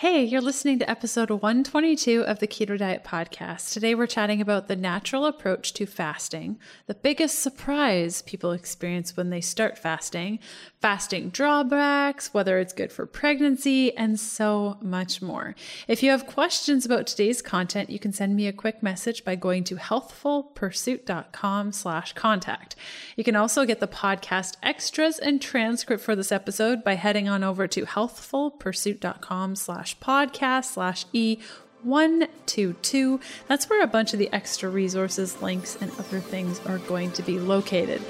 Hey, you're listening to episode 122 of the Keto Diet Podcast. Today we're chatting about the natural approach to fasting, the biggest surprise people experience when they start fasting, fasting drawbacks, whether it's good for pregnancy, and so much more. If you have questions about today's content, you can send me a quick message by going to healthfulpursuit.com slash contact. You can also get the podcast extras and transcript for this episode by heading on over to healthfulpursuit.com slash slash podcast slash E 122. That's where a bunch of the extra resources, links, and other things are going to be located.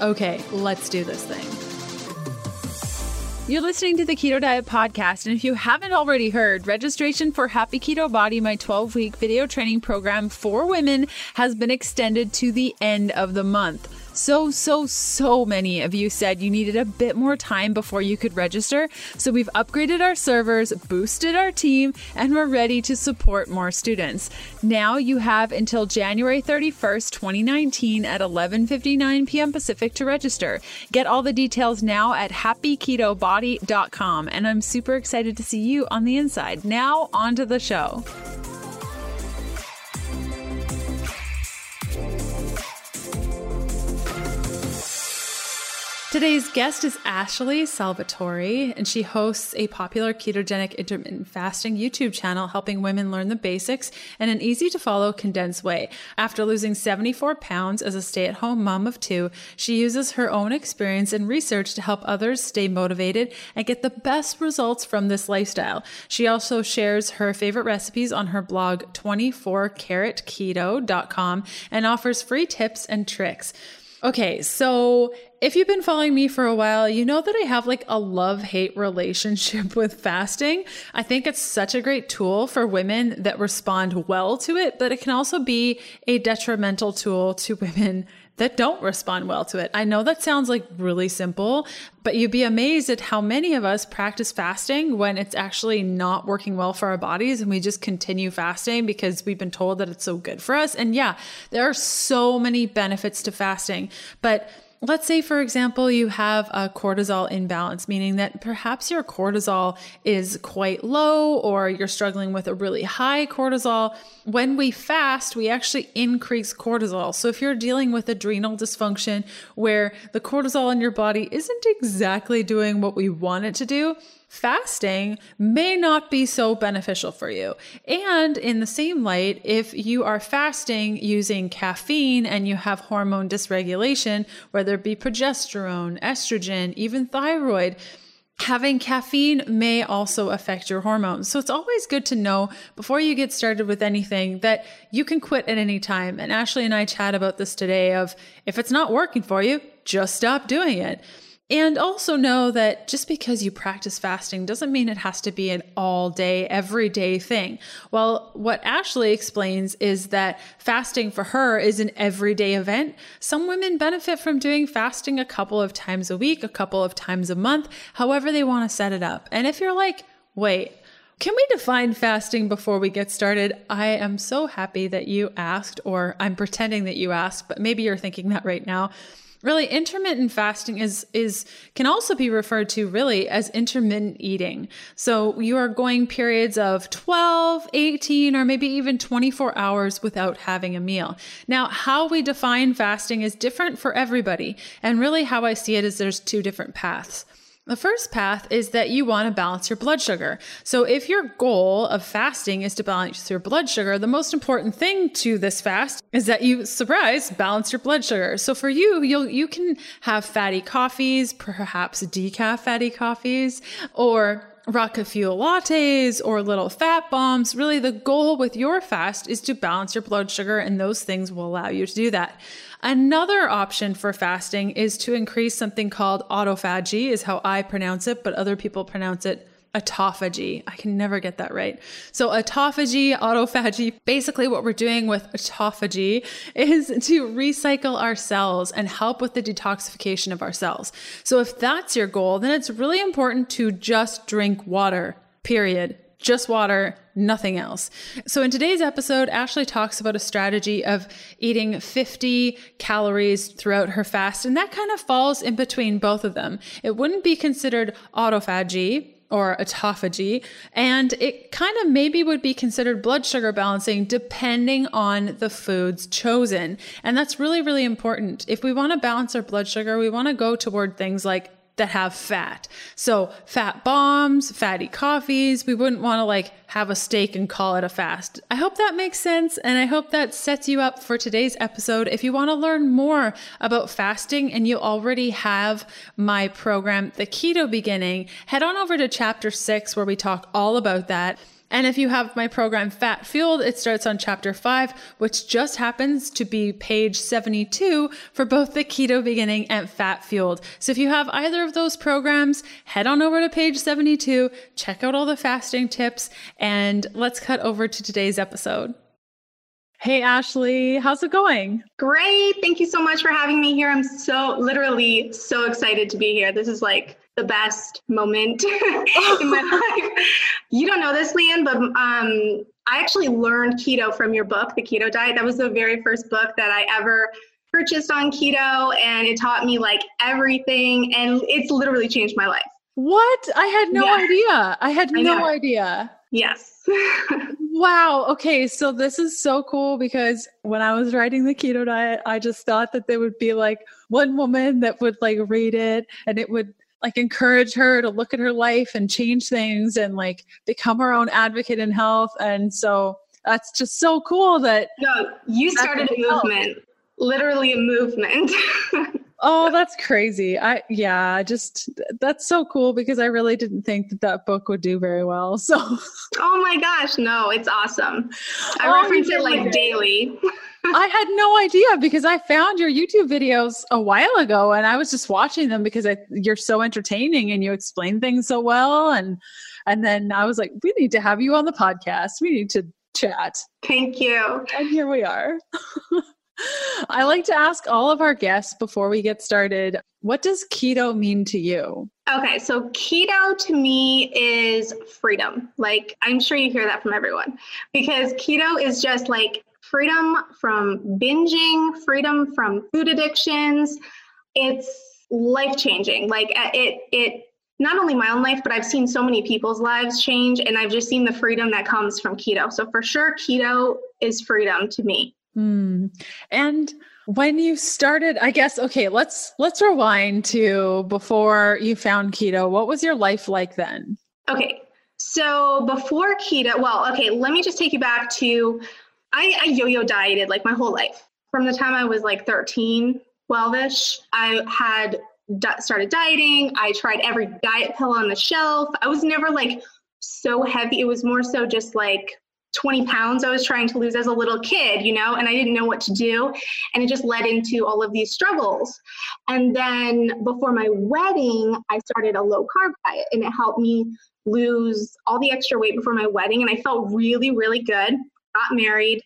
Okay, let's do this thing. You're listening to the Keto Diet Podcast, and if you haven't already heard, registration for Happy Keto Body, my 12 week video training program for women, has been extended to the end of the month. So, so, so many of you said you needed a bit more time before you could register. So, we've upgraded our servers, boosted our team, and we're ready to support more students. Now you have until January 31st, 2019 at 11:59 p.m. Pacific to register. Get all the details now at happyketobody.com and I'm super excited to see you on the inside. Now, on to the show. Today's guest is Ashley Salvatori, and she hosts a popular ketogenic intermittent fasting YouTube channel helping women learn the basics in an easy to follow, condensed way. After losing 74 pounds as a stay at home mom of two, she uses her own experience and research to help others stay motivated and get the best results from this lifestyle. She also shares her favorite recipes on her blog 24caratketo.com and offers free tips and tricks. Okay, so if you've been following me for a while, you know that I have like a love hate relationship with fasting. I think it's such a great tool for women that respond well to it, but it can also be a detrimental tool to women that don't respond well to it. I know that sounds like really simple, but you'd be amazed at how many of us practice fasting when it's actually not working well for our bodies and we just continue fasting because we've been told that it's so good for us. And yeah, there are so many benefits to fasting, but Let's say, for example, you have a cortisol imbalance, meaning that perhaps your cortisol is quite low or you're struggling with a really high cortisol. When we fast, we actually increase cortisol. So if you're dealing with adrenal dysfunction where the cortisol in your body isn't exactly doing what we want it to do, fasting may not be so beneficial for you. And in the same light, if you are fasting using caffeine and you have hormone dysregulation, whether it be progesterone, estrogen, even thyroid, Having caffeine may also affect your hormones. So it's always good to know before you get started with anything that you can quit at any time. And Ashley and I chat about this today of if it's not working for you, just stop doing it. And also know that just because you practice fasting doesn't mean it has to be an all day, everyday thing. Well, what Ashley explains is that fasting for her is an everyday event. Some women benefit from doing fasting a couple of times a week, a couple of times a month, however they want to set it up. And if you're like, wait, can we define fasting before we get started? I am so happy that you asked, or I'm pretending that you asked, but maybe you're thinking that right now really intermittent fasting is is can also be referred to really as intermittent eating. So you are going periods of 12 18 or maybe even 24 hours without having a meal. Now how we define fasting is different for everybody. And really how i see it is there's two different paths the first path is that you want to balance your blood sugar. So, if your goal of fasting is to balance your blood sugar, the most important thing to this fast is that you, surprise, balance your blood sugar. So, for you, you'll you can have fatty coffees, perhaps decaf fatty coffees, or rocket fuel lattes or little fat bombs. Really, the goal with your fast is to balance your blood sugar, and those things will allow you to do that. Another option for fasting is to increase something called autophagy, is how I pronounce it, but other people pronounce it autophagy. I can never get that right. So autophagy, autophagy, basically what we're doing with autophagy is to recycle our cells and help with the detoxification of our cells. So if that's your goal, then it's really important to just drink water. Period just water, nothing else. So, in today's episode, Ashley talks about a strategy of eating 50 calories throughout her fast, and that kind of falls in between both of them. It wouldn't be considered autophagy or autophagy, and it kind of maybe would be considered blood sugar balancing depending on the foods chosen. And that's really, really important. If we want to balance our blood sugar, we want to go toward things like that have fat. So fat bombs, fatty coffees. We wouldn't want to like have a steak and call it a fast. I hope that makes sense. And I hope that sets you up for today's episode. If you want to learn more about fasting and you already have my program, The Keto Beginning, head on over to chapter six where we talk all about that. And if you have my program Fat Fueled, it starts on chapter five, which just happens to be page 72 for both the keto beginning and fat fueled. So if you have either of those programs, head on over to page 72, check out all the fasting tips, and let's cut over to today's episode. Hey, Ashley, how's it going? Great. Thank you so much for having me here. I'm so literally so excited to be here. This is like the best moment in my life. You don't know this, Leanne, but um, I actually learned keto from your book, The Keto Diet. That was the very first book that I ever purchased on keto, and it taught me like everything, and it's literally changed my life. What? I had no yeah. idea. I had I no idea. Yes. wow. Okay. So this is so cool because when I was writing the keto diet, I just thought that there would be like one woman that would like read it and it would like encourage her to look at her life and change things and like become her own advocate in health. And so that's just so cool that no, you started a movement, help. literally a movement. oh, that's crazy. I yeah, just that's so cool because I really didn't think that that book would do very well. So Oh my gosh, no, it's awesome. I oh, reference it like daily. I had no idea because I found your YouTube videos a while ago and I was just watching them because I, you're so entertaining and you explain things so well and and then I was like we need to have you on the podcast. We need to chat. Thank you. And here we are. I like to ask all of our guests before we get started, what does keto mean to you? Okay, so keto to me is freedom. Like I'm sure you hear that from everyone because keto is just like freedom from binging, freedom from food addictions. It's life changing. Like uh, it, it, not only my own life, but I've seen so many people's lives change, and I've just seen the freedom that comes from keto. So for sure, keto is freedom to me. Mm. And when you started, I guess okay, let's let's rewind to before you found keto. What was your life like then? Okay. So before keto, well, okay, let me just take you back to I, I yo-yo dieted like my whole life. From the time I was like 13, 12ish, I had started dieting. I tried every diet pill on the shelf. I was never like so heavy. It was more so just like 20 pounds I was trying to lose as a little kid, you know, and I didn't know what to do. And it just led into all of these struggles. And then before my wedding, I started a low carb diet and it helped me lose all the extra weight before my wedding. And I felt really, really good got married,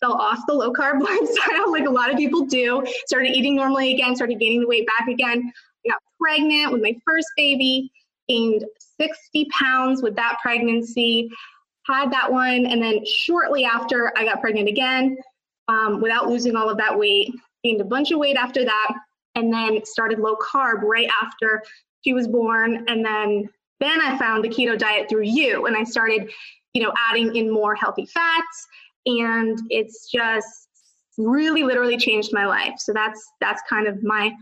fell off the low carb lifestyle like a lot of people do, started eating normally again, started gaining the weight back again. I got pregnant with my first baby, gained 60 pounds with that pregnancy, had that one. And then shortly after, I got pregnant again um, without losing all of that weight, gained a bunch of weight after that, and then started low carb right after she was born. And then then I found the keto diet through you, and I started you know, adding in more healthy fats. And it's just really literally changed my life. So that's that's kind of my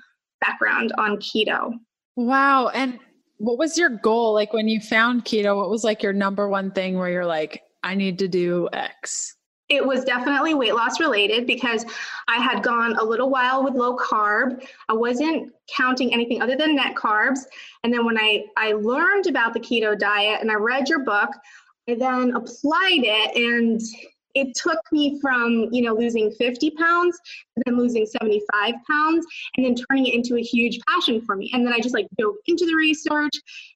background on keto. Wow. And what was your goal? Like when you found keto, what was like your number one thing where you're like, I need to do X? It was definitely weight loss related because I had gone a little while with low carb. I wasn't counting anything other than net carbs. And then when I, I learned about the keto diet and I read your book, I then applied it and it took me from you know losing 50 pounds to then losing 75 pounds and then turning it into a huge passion for me. And then i just like dove into the research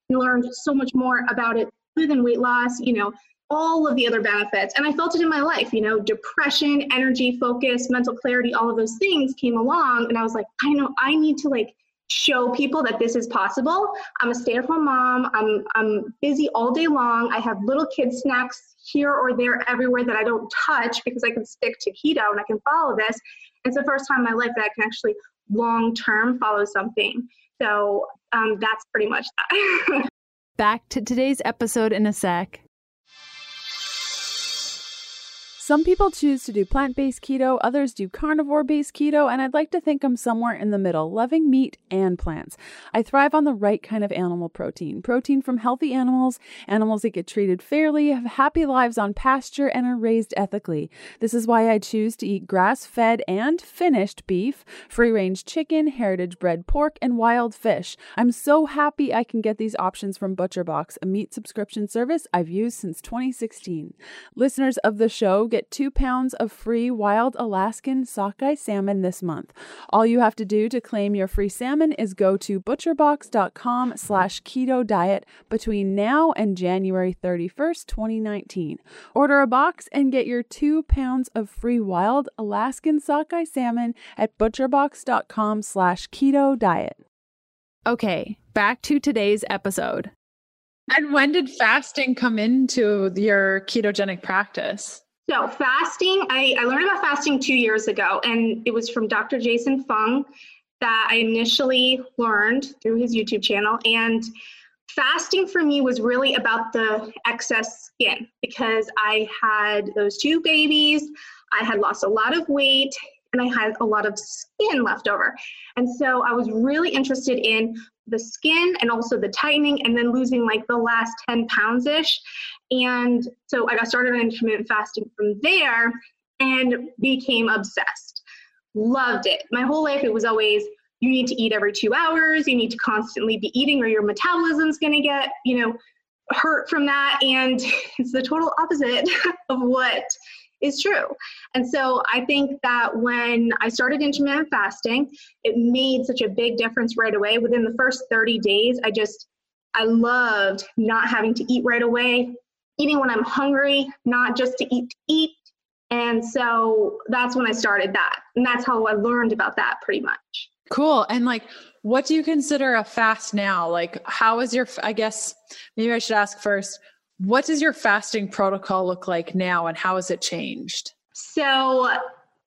and learned so much more about it other than weight loss you know all of the other benefits. And i felt it in my life you know depression energy focus mental clarity all of those things came along and i was like i know i need to like show people that this is possible. I'm a stay-at-home mom. I'm I'm busy all day long. I have little kid snacks here or there everywhere that I don't touch because I can stick to keto and I can follow this. It's the first time in my life that I can actually long term follow something. So um, that's pretty much that. Back to today's episode in a sec. Some people choose to do plant based keto, others do carnivore based keto, and I'd like to think I'm somewhere in the middle, loving meat and plants. I thrive on the right kind of animal protein protein from healthy animals, animals that get treated fairly, have happy lives on pasture, and are raised ethically. This is why I choose to eat grass fed and finished beef, free range chicken, heritage bred pork, and wild fish. I'm so happy I can get these options from ButcherBox, a meat subscription service I've used since 2016. Listeners of the show, get two pounds of free wild Alaskan sockeye salmon this month. All you have to do to claim your free salmon is go to butcherbox.com slash keto diet between now and January 31st, 2019. Order a box and get your two pounds of free wild Alaskan sockeye salmon at butcherbox.com slash keto diet. Okay, back to today's episode. And when did fasting come into your ketogenic practice? So fasting, I, I learned about fasting two years ago, and it was from Dr. Jason Fung that I initially learned through his YouTube channel. And fasting for me was really about the excess skin because I had those two babies, I had lost a lot of weight, and I had a lot of skin left over. And so I was really interested in the skin and also the tightening and then losing like the last 10 pounds ish. And so I got started on intermittent fasting from there and became obsessed. Loved it. My whole life, it was always you need to eat every two hours, you need to constantly be eating, or your metabolism's gonna get, you know, hurt from that. And it's the total opposite of what is true. And so I think that when I started intermittent fasting, it made such a big difference right away. Within the first 30 days, I just, I loved not having to eat right away, eating when I'm hungry, not just to eat to eat. And so that's when I started that. And that's how I learned about that pretty much. Cool. And like, what do you consider a fast now? Like, how is your, I guess, maybe I should ask first, what does your fasting protocol look like now and how has it changed? So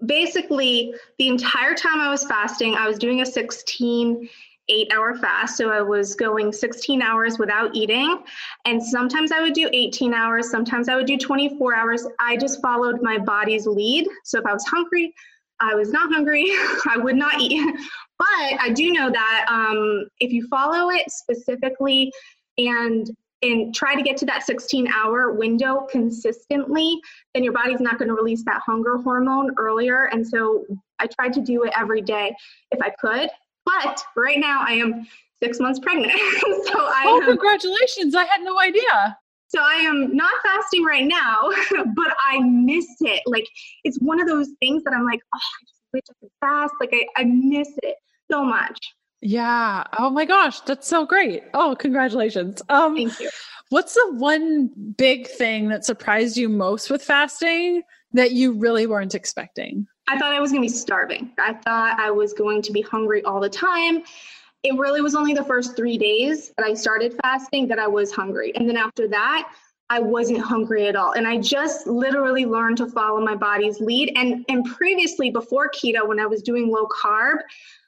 basically, the entire time I was fasting, I was doing a 16 eight hour fast. So I was going 16 hours without eating. And sometimes I would do 18 hours, sometimes I would do 24 hours. I just followed my body's lead. So if I was hungry, I was not hungry, I would not eat. But I do know that um, if you follow it specifically and and try to get to that 16 hour window consistently, then your body's not going to release that hunger hormone earlier. And so I tried to do it every day if I could. But right now I am six months pregnant. so I Oh, am, congratulations. I had no idea. So I am not fasting right now, but I miss it. Like it's one of those things that I'm like, oh, I just wish I could fast. Like I, I miss it so much. Yeah. Oh my gosh, that's so great. Oh, congratulations. Um, Thank you. What's the one big thing that surprised you most with fasting that you really weren't expecting? I thought I was going to be starving. I thought I was going to be hungry all the time. It really was only the first three days that I started fasting that I was hungry. And then after that, I wasn't hungry at all. And I just literally learned to follow my body's lead. And, and previously, before keto, when I was doing low carb,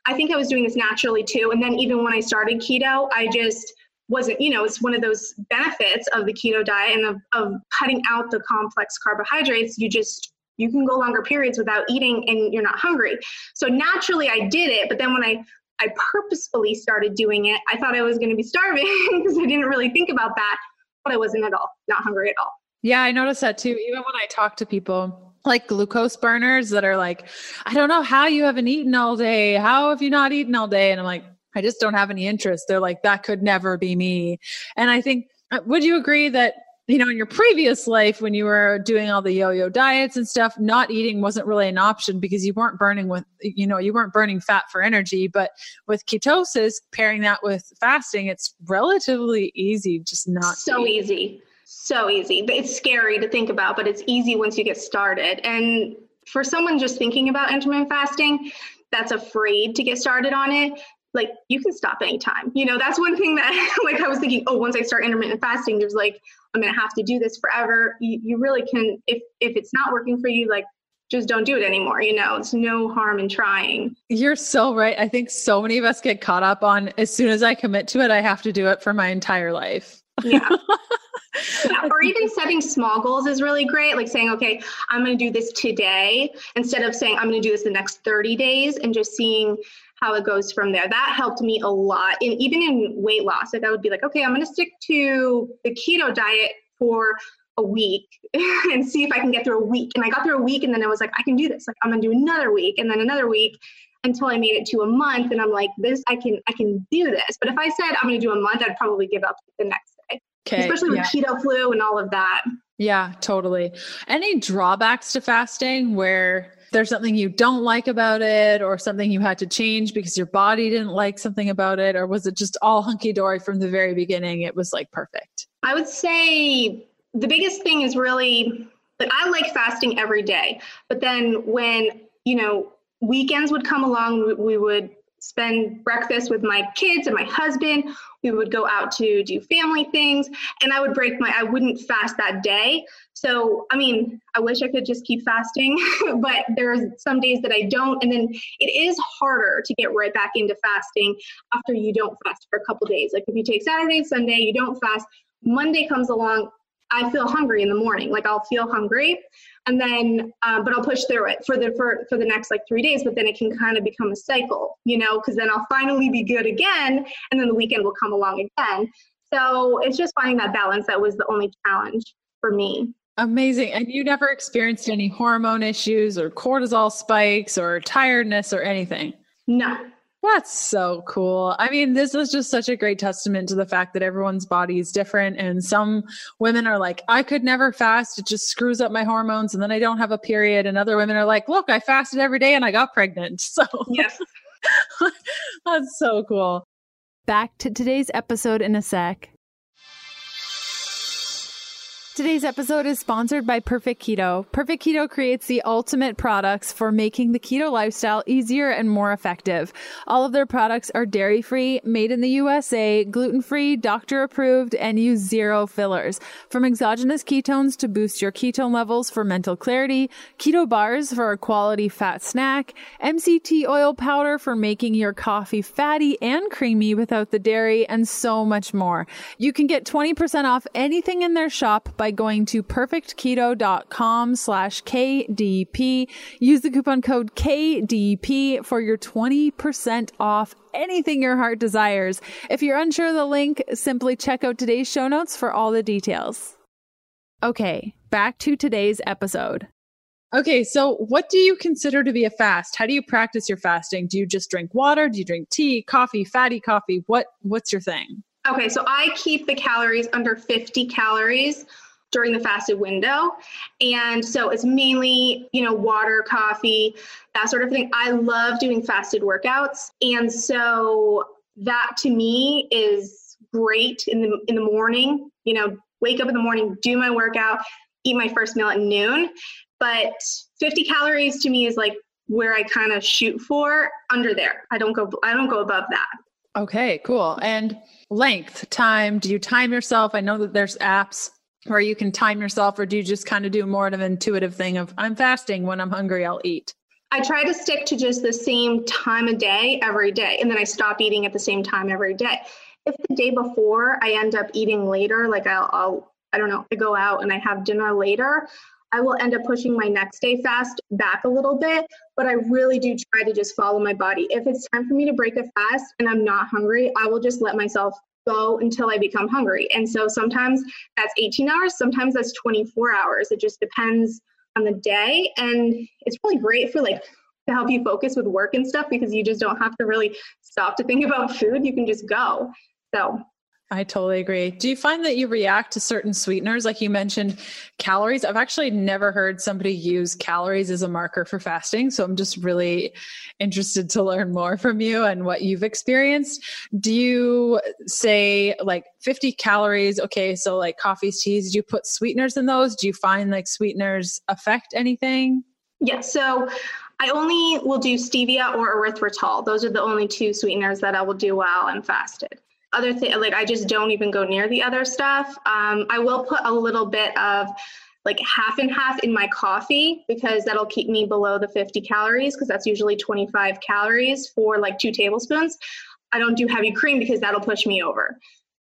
I think I was doing this naturally too. And then even when I started keto, I just wasn't, you know, it's one of those benefits of the keto diet and of, of cutting out the complex carbohydrates. You just, you can go longer periods without eating and you're not hungry. So naturally I did it. But then when I, I purposefully started doing it, I thought I was going to be starving because I didn't really think about that, but I wasn't at all, not hungry at all. Yeah, I noticed that too. Even when I talk to people like glucose burners that are like, I don't know how you haven't eaten all day. How have you not eaten all day? And I'm like, I just don't have any interest. They're like, that could never be me. And I think, uh, would you agree that, you know, in your previous life, when you were doing all the yo yo diets and stuff, not eating wasn't really an option because you weren't burning with, you know, you weren't burning fat for energy. But with ketosis, pairing that with fasting, it's relatively easy, just not so easy so easy. It's scary to think about, but it's easy once you get started. And for someone just thinking about intermittent fasting that's afraid to get started on it, like you can stop anytime. You know, that's one thing that like I was thinking, oh, once I start intermittent fasting, there's like I'm gonna have to do this forever. You, you really can if if it's not working for you, like just don't do it anymore. You know, it's no harm in trying. You're so right. I think so many of us get caught up on as soon as I commit to it, I have to do it for my entire life. Yeah. yeah. Or even setting small goals is really great. Like saying, okay, I'm going to do this today instead of saying I'm going to do this the next 30 days and just seeing how it goes from there. That helped me a lot. And even in weight loss, like I would be like, okay, I'm going to stick to the keto diet for a week and see if I can get through a week. And I got through a week and then I was like, I can do this. Like I'm gonna do another week and then another week until I made it to a month. And I'm like, this, I can, I can do this. But if I said I'm gonna do a month, I'd probably give up the next day. Okay. Especially with yeah. keto flu and all of that. Yeah, totally. Any drawbacks to fasting where there's something you don't like about it or something you had to change because your body didn't like something about it? Or was it just all hunky dory from the very beginning? It was like perfect. I would say the biggest thing is really like I like fasting every day, but then when, you know, weekends would come along, we would spend breakfast with my kids and my husband. We would go out to do family things and I would break my I wouldn't fast that day. So, I mean, I wish I could just keep fasting, but there's some days that I don't and then it is harder to get right back into fasting after you don't fast for a couple days. Like if you take Saturday, Sunday, you don't fast, Monday comes along, I feel hungry in the morning. Like I'll feel hungry, and then um, but I'll push through it for the for for the next like three days. But then it can kind of become a cycle, you know, because then I'll finally be good again, and then the weekend will come along again. So it's just finding that balance that was the only challenge for me. Amazing. And you never experienced any hormone issues or cortisol spikes or tiredness or anything? No, that's so cool. I mean, this is just such a great testament to the fact that everyone's body is different. And some women are like, I could never fast. It just screws up my hormones. And then I don't have a period. And other women are like, look, I fasted every day and I got pregnant. So, yes. that's so cool. Back to today's episode in a sec. Today's episode is sponsored by Perfect Keto. Perfect Keto creates the ultimate products for making the keto lifestyle easier and more effective. All of their products are dairy free, made in the USA, gluten free, doctor approved, and use zero fillers. From exogenous ketones to boost your ketone levels for mental clarity, keto bars for a quality fat snack, MCT oil powder for making your coffee fatty and creamy without the dairy, and so much more. You can get 20% off anything in their shop by by going to perfectketo.com slash KDP. Use the coupon code KDP for your 20% off anything your heart desires. If you're unsure of the link, simply check out today's show notes for all the details. Okay, back to today's episode. Okay, so what do you consider to be a fast? How do you practice your fasting? Do you just drink water? Do you drink tea, coffee, fatty coffee? What what's your thing? Okay, so I keep the calories under 50 calories during the fasted window. And so it's mainly, you know, water, coffee, that sort of thing. I love doing fasted workouts. And so that to me is great in the in the morning, you know, wake up in the morning, do my workout, eat my first meal at noon. But 50 calories to me is like where I kind of shoot for under there. I don't go I don't go above that. Okay, cool. And length, time, do you time yourself? I know that there's apps where you can time yourself or do you just kind of do more of an intuitive thing of I'm fasting when I'm hungry I'll eat? I try to stick to just the same time of day every day and then I stop eating at the same time every day. If the day before I end up eating later like I'll, I'll I don't know, I go out and I have dinner later, I will end up pushing my next day fast back a little bit, but I really do try to just follow my body. If it's time for me to break a fast and I'm not hungry, I will just let myself go until I become hungry. And so sometimes that's 18 hours, sometimes that's 24 hours. It just depends on the day. And it's really great for like to help you focus with work and stuff because you just don't have to really stop to think about food. You can just go. So I totally agree. Do you find that you react to certain sweeteners? Like you mentioned calories. I've actually never heard somebody use calories as a marker for fasting. So I'm just really interested to learn more from you and what you've experienced. Do you say like 50 calories? Okay. So like coffees, teas, do you put sweeteners in those? Do you find like sweeteners affect anything? Yeah. So I only will do stevia or erythritol. Those are the only two sweeteners that I will do while I'm fasted other thing like i just don't even go near the other stuff um, i will put a little bit of like half and half in my coffee because that'll keep me below the 50 calories because that's usually 25 calories for like two tablespoons i don't do heavy cream because that'll push me over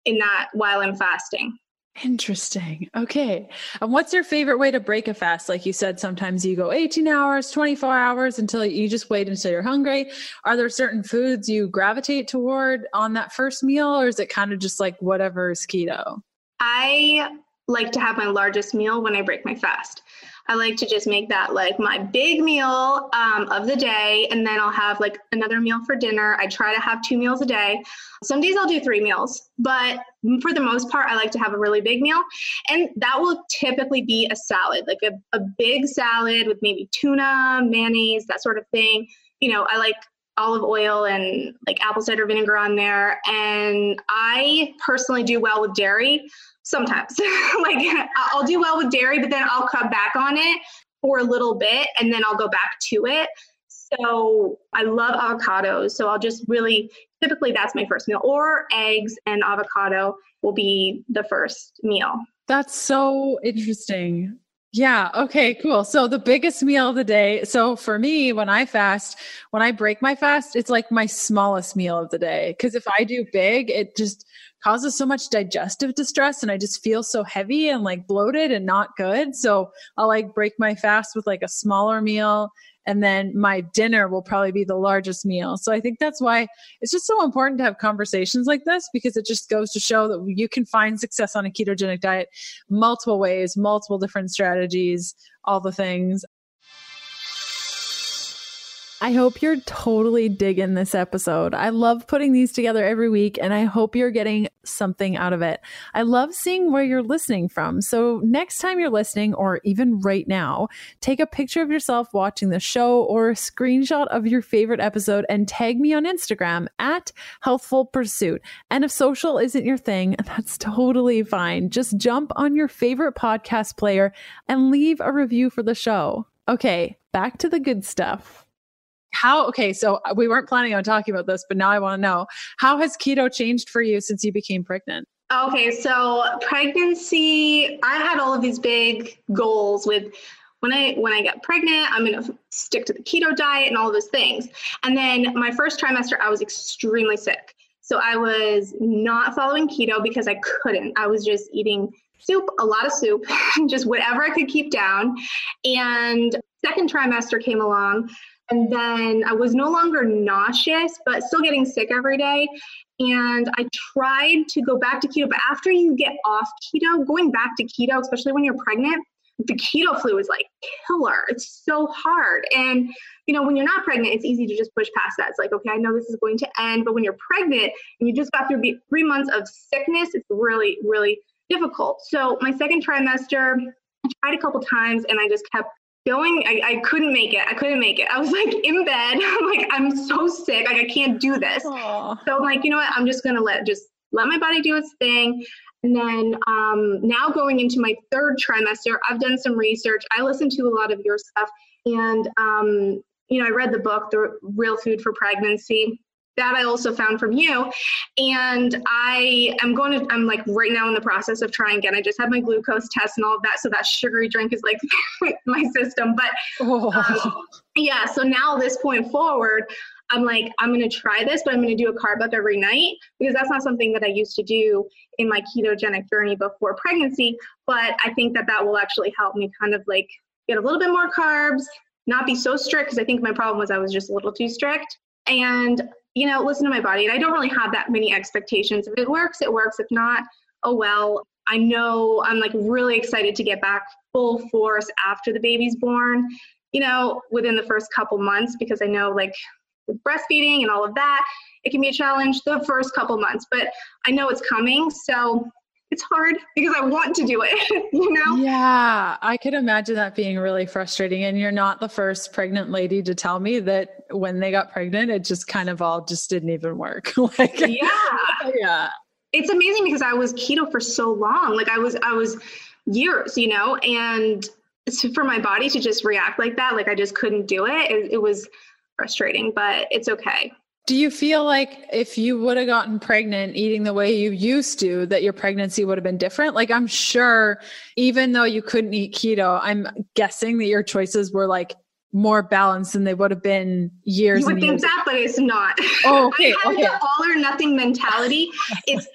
in that while I'm fasting. Interesting. Okay. And what's your favorite way to break a fast? Like you said, sometimes you go 18 hours, 24 hours until you just wait until you're hungry. Are there certain foods you gravitate toward on that first meal, or is it kind of just like whatever is keto? I like to have my largest meal when I break my fast. I like to just make that like my big meal um, of the day, and then I'll have like another meal for dinner. I try to have two meals a day. Some days I'll do three meals, but for the most part, I like to have a really big meal, and that will typically be a salad, like a, a big salad with maybe tuna, mayonnaise, that sort of thing. You know, I like olive oil and like apple cider vinegar on there. And I personally do well with dairy sometimes. like I'll do well with dairy, but then I'll cut back on it for a little bit and then I'll go back to it. So I love avocados. So I'll just really typically that's my first meal or eggs and avocado will be the first meal. That's so interesting. Yeah. Okay, cool. So the biggest meal of the day. So for me, when I fast, when I break my fast, it's like my smallest meal of the day. Cause if I do big, it just causes so much digestive distress and I just feel so heavy and like bloated and not good. So I'll like break my fast with like a smaller meal and then my dinner will probably be the largest meal. So I think that's why it's just so important to have conversations like this because it just goes to show that you can find success on a ketogenic diet multiple ways, multiple different strategies, all the things. I hope you're totally digging this episode. I love putting these together every week and I hope you're getting something out of it. I love seeing where you're listening from. So, next time you're listening, or even right now, take a picture of yourself watching the show or a screenshot of your favorite episode and tag me on Instagram at Healthful Pursuit. And if social isn't your thing, that's totally fine. Just jump on your favorite podcast player and leave a review for the show. Okay, back to the good stuff how okay so uh, we weren't planning on talking about this but now i want to know how has keto changed for you since you became pregnant? Okay so pregnancy i had all of these big goals with when i when i get pregnant i'm to stick to the keto diet and all those things. And then my first trimester i was extremely sick. So i was not following keto because i couldn't. I was just eating soup a lot of soup just whatever i could keep down. And second trimester came along and then I was no longer nauseous, but still getting sick every day. And I tried to go back to keto, but after you get off keto, going back to keto, especially when you're pregnant, the keto flu is like killer. It's so hard. And, you know, when you're not pregnant, it's easy to just push past that. It's like, okay, I know this is going to end. But when you're pregnant and you just got through three months of sickness, it's really, really difficult. So my second trimester, I tried a couple times and I just kept going I, I couldn't make it. I couldn't make it. I was like in bed. I'm like i'm so sick. Like i can't do this. Aww. so i'm like you know what? I'm just gonna let just let my body do its thing. And then um, now going into my third trimester i've done some research. I listened to a lot of your stuff. And um, you know i read the book the real food for pregnancy that I also found from you. And I am going to, I'm like right now in the process of trying again. I just had my glucose test and all of that. So that sugary drink is like my system. But um, yeah, so now this point forward, I'm like, I'm going to try this, but I'm going to do a carb up every night because that's not something that I used to do in my ketogenic journey before pregnancy. But I think that that will actually help me kind of like get a little bit more carbs, not be so strict because I think my problem was I was just a little too strict. And you know, listen to my body. And I don't really have that many expectations. If it works, it works. If not, oh well. I know I'm like really excited to get back full force after the baby's born, you know, within the first couple months, because I know like with breastfeeding and all of that, it can be a challenge the first couple months, but I know it's coming. So it's hard because I want to do it, you know? Yeah, I could imagine that being really frustrating. And you're not the first pregnant lady to tell me that when they got pregnant, it just kind of all just didn't even work. like, yeah. Yeah. It's amazing because I was keto for so long. Like I was, I was years, you know, and for my body to just react like that, like I just couldn't do it. It, it was frustrating, but it's okay. Do you feel like if you would have gotten pregnant eating the way you used to, that your pregnancy would have been different? Like, I'm sure, even though you couldn't eat keto, I'm guessing that your choices were like more balanced than they would have been years. You would think years that, but it's not. Oh, okay. I have okay. the all or nothing mentality. It's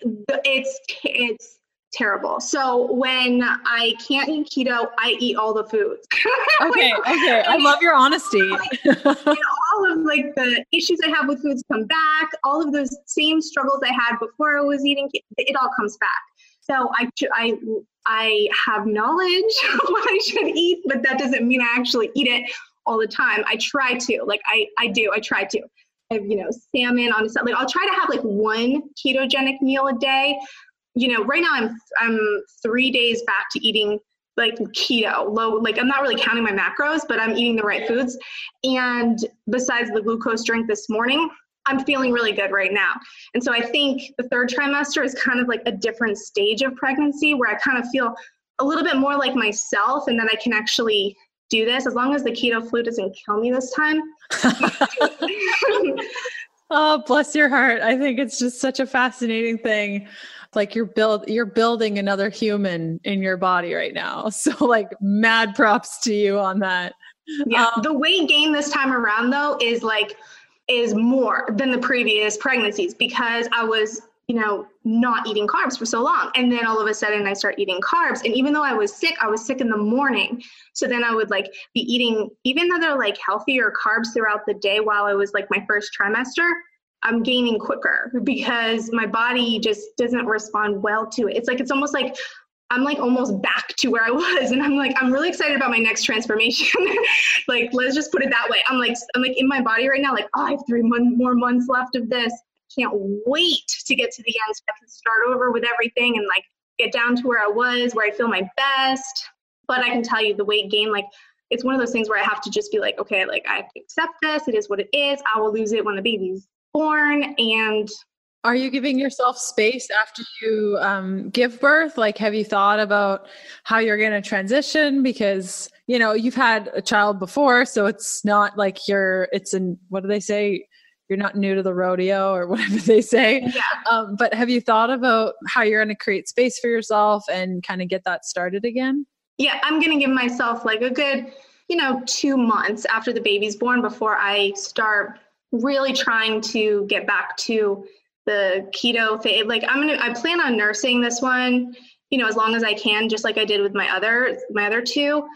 it's it's terrible. So when I can't eat keto, I eat all the foods. okay, okay. I love your honesty. all of like the issues I have with foods come back. All of those same struggles I had before I was eating, it all comes back. So I I I have knowledge of what I should eat, but that doesn't mean I actually eat it all the time. I try to, like I I do. I try to. I have, you know, salmon on a like I'll try to have like one ketogenic meal a day, you know, right now I'm I'm three days back to eating like keto, low, like I'm not really counting my macros, but I'm eating the right foods. And besides the glucose drink this morning, I'm feeling really good right now. And so I think the third trimester is kind of like a different stage of pregnancy where I kind of feel a little bit more like myself and that I can actually do this as long as the keto flu doesn't kill me this time. oh, bless your heart. I think it's just such a fascinating thing like you're build you're building another human in your body right now. So like mad props to you on that. Yeah. Um, the weight gain this time around though is like is more than the previous pregnancies because I was, you know, not eating carbs for so long. And then all of a sudden I start eating carbs. And even though I was sick, I was sick in the morning. So then I would like be eating, even though they're like healthier carbs throughout the day while I was like my first trimester, I'm gaining quicker because my body just doesn't respond well to it. It's like it's almost like I'm like almost back to where I was and I'm like I'm really excited about my next transformation. like let's just put it that way. I'm like I'm like in my body right now like oh I have 3 more months left of this. Can't wait to get to the end so I can start over with everything and like get down to where I was, where I feel my best. But I can tell you the weight gain like it's one of those things where I have to just be like, okay, like I have to accept this. It is what it is. I will lose it when the baby's born and are you giving yourself space after you um, give birth? Like have you thought about how you're going to transition? Because you know you've had a child before so it's not like you're it's in what do they say? You're not new to the rodeo or whatever they say. Yeah. um, but have you thought about how you're going to create space for yourself and kind of get that started again? Yeah i'm going to give myself like a good you know two months after the baby's born before i start really trying to get back to the keto phase. Like I'm gonna, I plan on nursing this one, you know, as long as I can, just like I did with my other, my other two.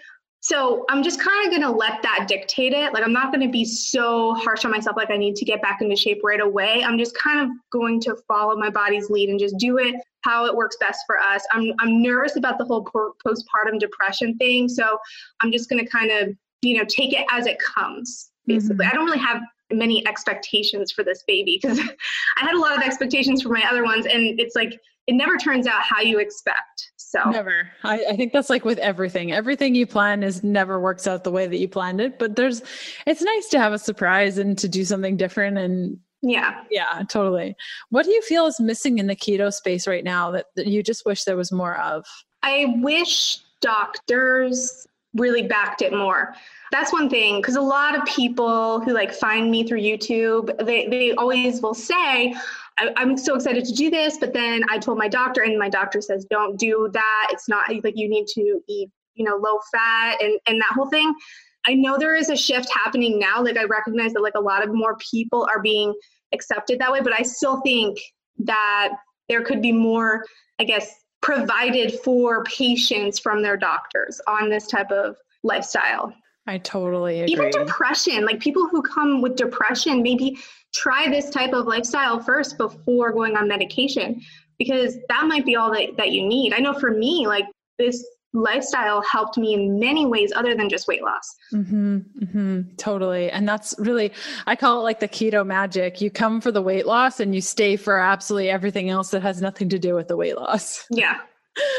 So I'm just kind of gonna let that dictate it. Like I'm not gonna be so harsh on myself, like I need to get back into shape right away. I'm just kind of going to follow my body's lead and just do it how it works best for us. I'm I'm nervous about the whole postpartum depression thing, so I'm just gonna kind of you know take it as it comes. Basically, mm-hmm. I don't really have many expectations for this baby because I had a lot of expectations for my other ones, and it's like it never turns out how you expect. So never. I, I, think that's like with everything. Everything you plan is never works out the way that you planned it. But there's, it's nice to have a surprise and to do something different. And yeah, yeah, totally. What do you feel is missing in the keto space right now that, that you just wish there was more of? I wish doctors really backed it more. That's one thing because a lot of people who like find me through youtube they, they always will say i'm so excited to do this but then i told my doctor and my doctor says don't do that. It's not like you need to eat you know low fat and and that whole thing. I know there is a shift happening now like i recognize that like a lot of more people are being accepted that way but i still think that there could be more i guess provided for patients from their doctors on this type of lifestyle I totally agree. Even depression, like people who come with depression, maybe try this type of lifestyle first before going on medication because that might be all that, that you need. I know for me, like this lifestyle helped me in many ways other than just weight loss. Mm-hmm, mm-hmm, totally. And that's really, I call it like the keto magic. You come for the weight loss and you stay for absolutely everything else that has nothing to do with the weight loss. Yeah.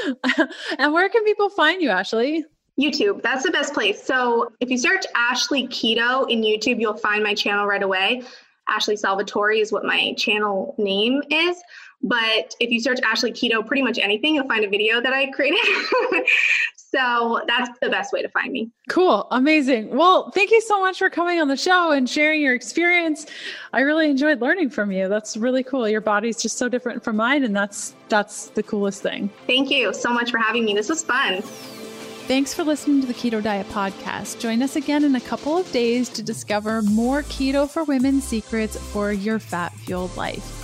and where can people find you, Ashley? YouTube, that's the best place. So if you search Ashley Keto in YouTube, you'll find my channel right away. Ashley Salvatori is what my channel name is. But if you search Ashley Keto, pretty much anything, you'll find a video that I created. so that's the best way to find me. Cool. Amazing. Well, thank you so much for coming on the show and sharing your experience. I really enjoyed learning from you. That's really cool. Your body's just so different from mine and that's that's the coolest thing. Thank you so much for having me. This was fun. Thanks for listening to the Keto Diet Podcast. Join us again in a couple of days to discover more keto for women secrets for your fat fueled life.